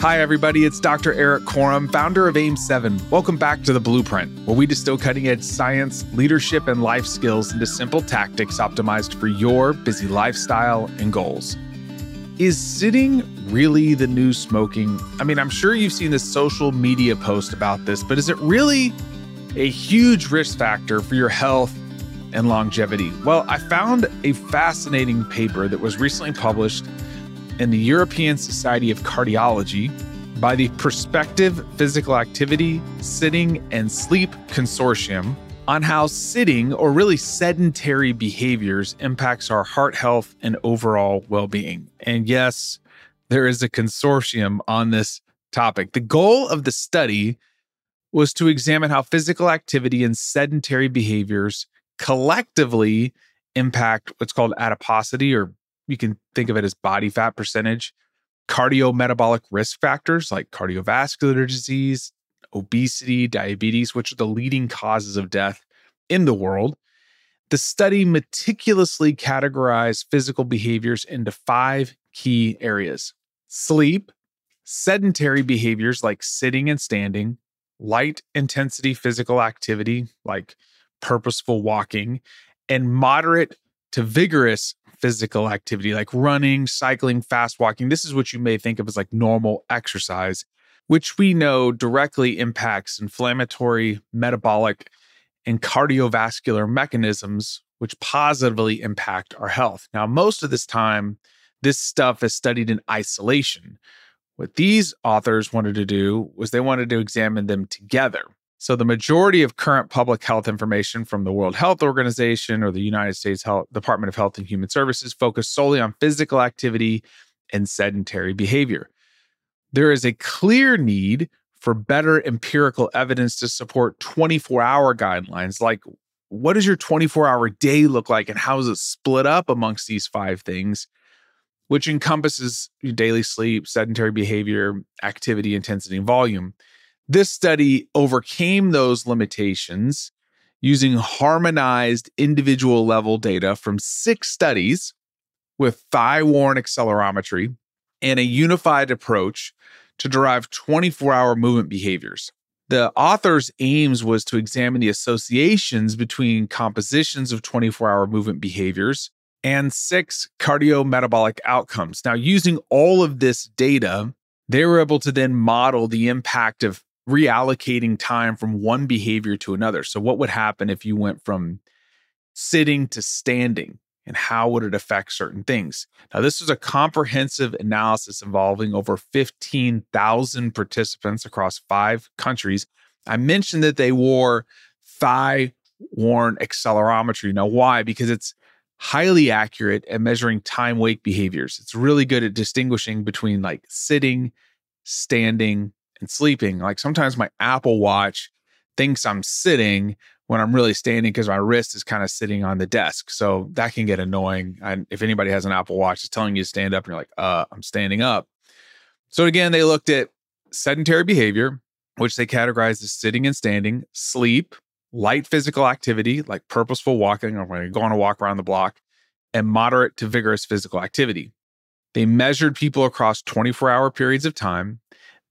Hi, everybody. It's Dr. Erik Korem, founder of AIM7. Welcome back to The Blueprint, where we distill cutting edge science, leadership, and life skills into simple tactics optimized for your busy lifestyle and goals. Is sitting really the new smoking? I mean, I'm sure you've seen the social media post about this, but is it really a huge risk factor for your health and longevity? Well, I found a fascinating paper that was recently published in the European Society of Cardiology by the Prospective Physical Activity, Sitting, and Sleep Consortium on how sitting or really sedentary behaviors impacts our heart health and overall well-being. And yes, there is a consortium on this topic. The goal of the study was to examine how physical activity and sedentary behaviors collectively impact what's called adiposity or you can think of it as body fat percentage, cardiometabolic risk factors like cardiovascular disease, obesity, diabetes, which are the leading causes of death in the world. The study meticulously categorized physical behaviors into five key areas sleep, sedentary behaviors like sitting and standing, light intensity physical activity like purposeful walking, and moderate to vigorous physical activity like running, cycling, fast walking. This is what you may think of as like normal exercise, which we know directly impacts inflammatory, metabolic, and cardiovascular mechanisms, which positively impact our health. Now, most of this time, this stuff is studied in isolation. What these authors wanted to do was they wanted to examine them together. So, the majority of current public health information from the World Health Organization or the United States Health, Department of Health and Human Services focus solely on physical activity and sedentary behavior. There is a clear need for better empirical evidence to support 24 hour guidelines. Like, what does your 24 hour day look like, and how is it split up amongst these five things, which encompasses daily sleep, sedentary behavior, activity, intensity, and volume? This study overcame those limitations using harmonized individual level data from six studies with thigh worn accelerometry and a unified approach to derive 24 hour movement behaviors. The author's aims was to examine the associations between compositions of 24 hour movement behaviors and six cardiometabolic outcomes. Now, using all of this data, they were able to then model the impact of reallocating time from one behavior to another. So, what would happen if you went from sitting to standing? And how would it affect certain things? Now, this was a comprehensive analysis involving over 15,000 participants across five countries. I mentioned that they wore thigh worn accelerometry. Now, why? Because it's highly accurate at measuring time wake behaviors. It's really good at distinguishing between like sitting, standing, and sleeping. Like sometimes my Apple Watch thinks I'm sitting when I'm really standing because my wrist is kind of sitting on the desk. So that can get annoying. And if anybody has an Apple Watch, it's telling you to stand up and you're like, uh, I'm standing up. So again, they looked at sedentary behavior, which they categorized as sitting and standing, sleep, light physical activity like purposeful walking, or when you go on a walk around the block, and moderate to vigorous physical activity. They measured people across 24 hour periods of time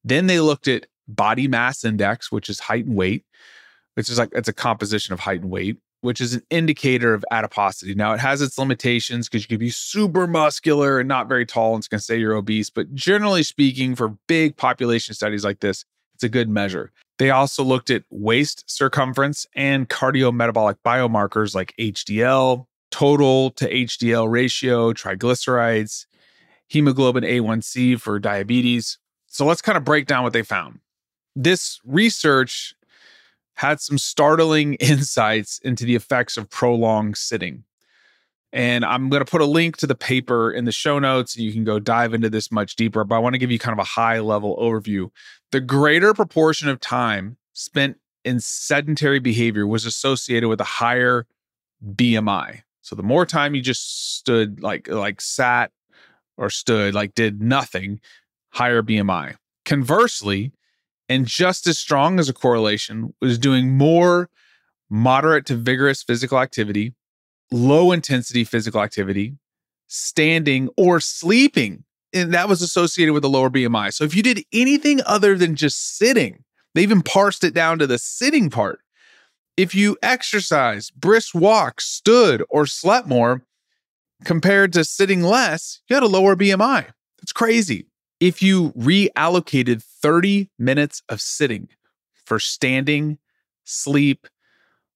then they looked at body mass index, which is height and weight, which is like it's a composition of height and weight, which is an indicator of adiposity. Now it has its limitations because you could be super muscular and not very tall and it's going to say you're obese. But generally speaking, for big population studies like this, it's a good measure. They also looked at waist circumference and cardiometabolic biomarkers like HDL, total to HDL ratio, triglycerides, hemoglobin A1C for diabetes, so let's kind of break down what they found. This research had some startling insights into the effects of prolonged sitting. And I'm going to put a link to the paper in the show notes. You can go dive into this much deeper, but I want to give you kind of a high level overview. The greater proportion of time spent in sedentary behavior was associated with a higher BMI. So the more time you just stood, like like sat or stood, like did nothing, higher BMI. Conversely, and just as strong as a correlation, was doing more moderate to vigorous physical activity, low intensity physical activity, standing or sleeping and that was associated with a lower BMI. So if you did anything other than just sitting, they even parsed it down to the sitting part. If you exercise, brisk walk, stood, or slept more compared to sitting less, you had a lower BMI. That's crazy. If you reallocated 30 minutes of sitting for standing, sleep,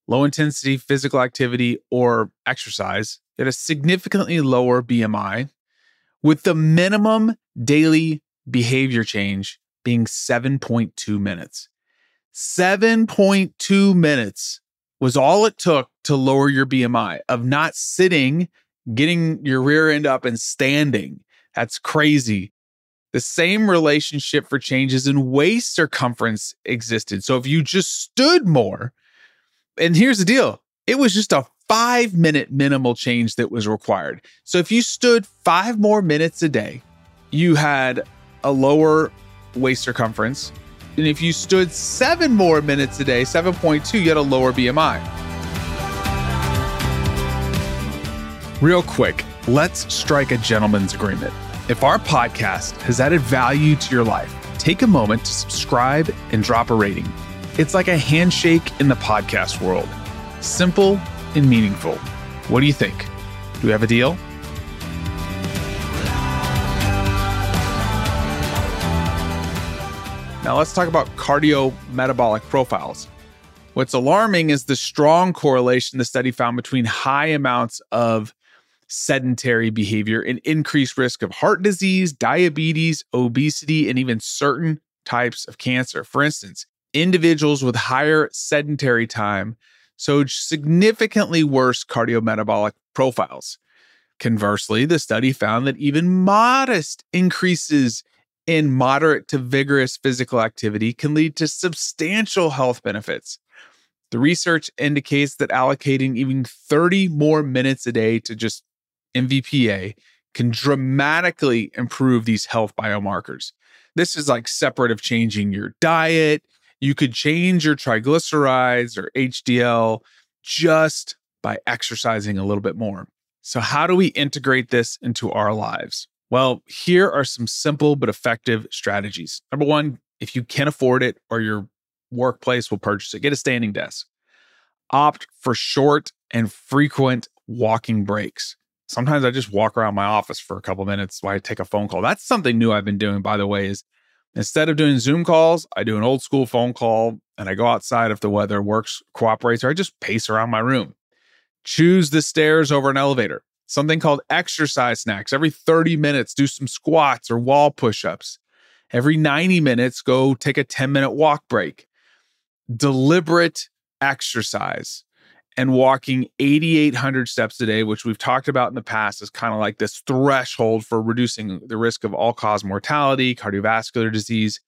low intensity physical activity, or exercise, you had a significantly lower BMI with the minimum daily behavior change being 7.2 minutes. 7.2 minutes was all it took to lower your BMI of not sitting, getting your rear end up and standing. That's crazy. The same relationship for changes in waist circumference existed. So if you just stood more, and here's the deal it was just a five minute minimal change that was required. So if you stood five more minutes a day, you had a lower waist circumference. And if you stood seven more minutes a day, 7.2, you had a lower BMI. Real quick, let's strike a gentleman's agreement. If our podcast has added value to your life, take a moment to subscribe and drop a rating. It's like a handshake in the podcast world. Simple and meaningful. What do you think? Do we have a deal? Now let's talk about cardiometabolic profiles. What's alarming is the strong correlation the study found between high amounts of sedentary behavior and increased risk of heart disease, diabetes, obesity, and even certain types of cancer. For instance, individuals with higher sedentary time so significantly worse cardiometabolic profiles. Conversely, the study found that even modest increases in moderate to vigorous physical activity can lead to substantial health benefits. The research indicates that allocating even 30 more minutes a day to just MVPA can dramatically improve these health biomarkers. This is like separate of changing your diet, you could change your triglycerides or HDL just by exercising a little bit more. So, how do we integrate this into our lives? Well, here are some simple but effective strategies. Number one, if you can afford it or your workplace will purchase it, get a standing desk. Opt for short and frequent walking breaks. Sometimes I just walk around my office for a couple minutes while I take a phone call. That's something new I've been doing, by the way, is Instead of doing Zoom calls, I do an old school phone call and I go outside if the weather works, cooperates, or I just pace around my room. Choose the stairs over an elevator. Something called exercise snacks. Every 30 minutes, do some squats or wall push ups. Every 90 minutes, go take a 10 minute walk break. Deliberate exercise and walking 8,800 steps a day, which we've talked about in the past, is kind of like this threshold for reducing the risk of all cause mortality, cardiovascular disease,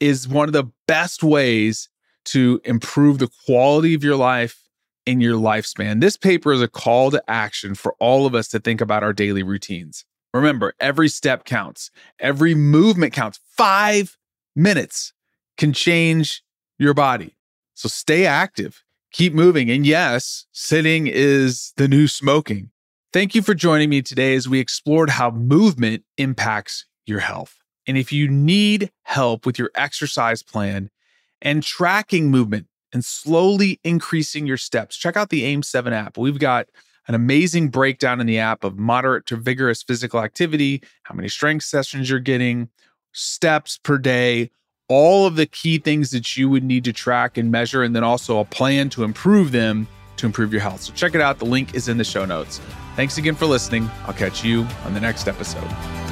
is one of the best ways to improve the quality of your life in your lifespan. This paper is a call to action for all of us to think about our daily routines. Remember, every step counts, every movement counts. Five minutes can change your body. So stay active keep moving. And yes, sitting is the new smoking. Thank you for joining me today as we explored how movement impacts your health. And if you need help with your exercise plan and tracking movement and slowly increasing your steps, check out the AIM7 app. We've got an amazing breakdown in the app of moderate to vigorous physical activity, how many strength sessions you're getting, steps per day, all of the key things that you would need to track and measure, and then also a plan to improve them to improve your health. So check it out. The link is in the show notes. Thanks again for listening. I'll catch you on the next episode.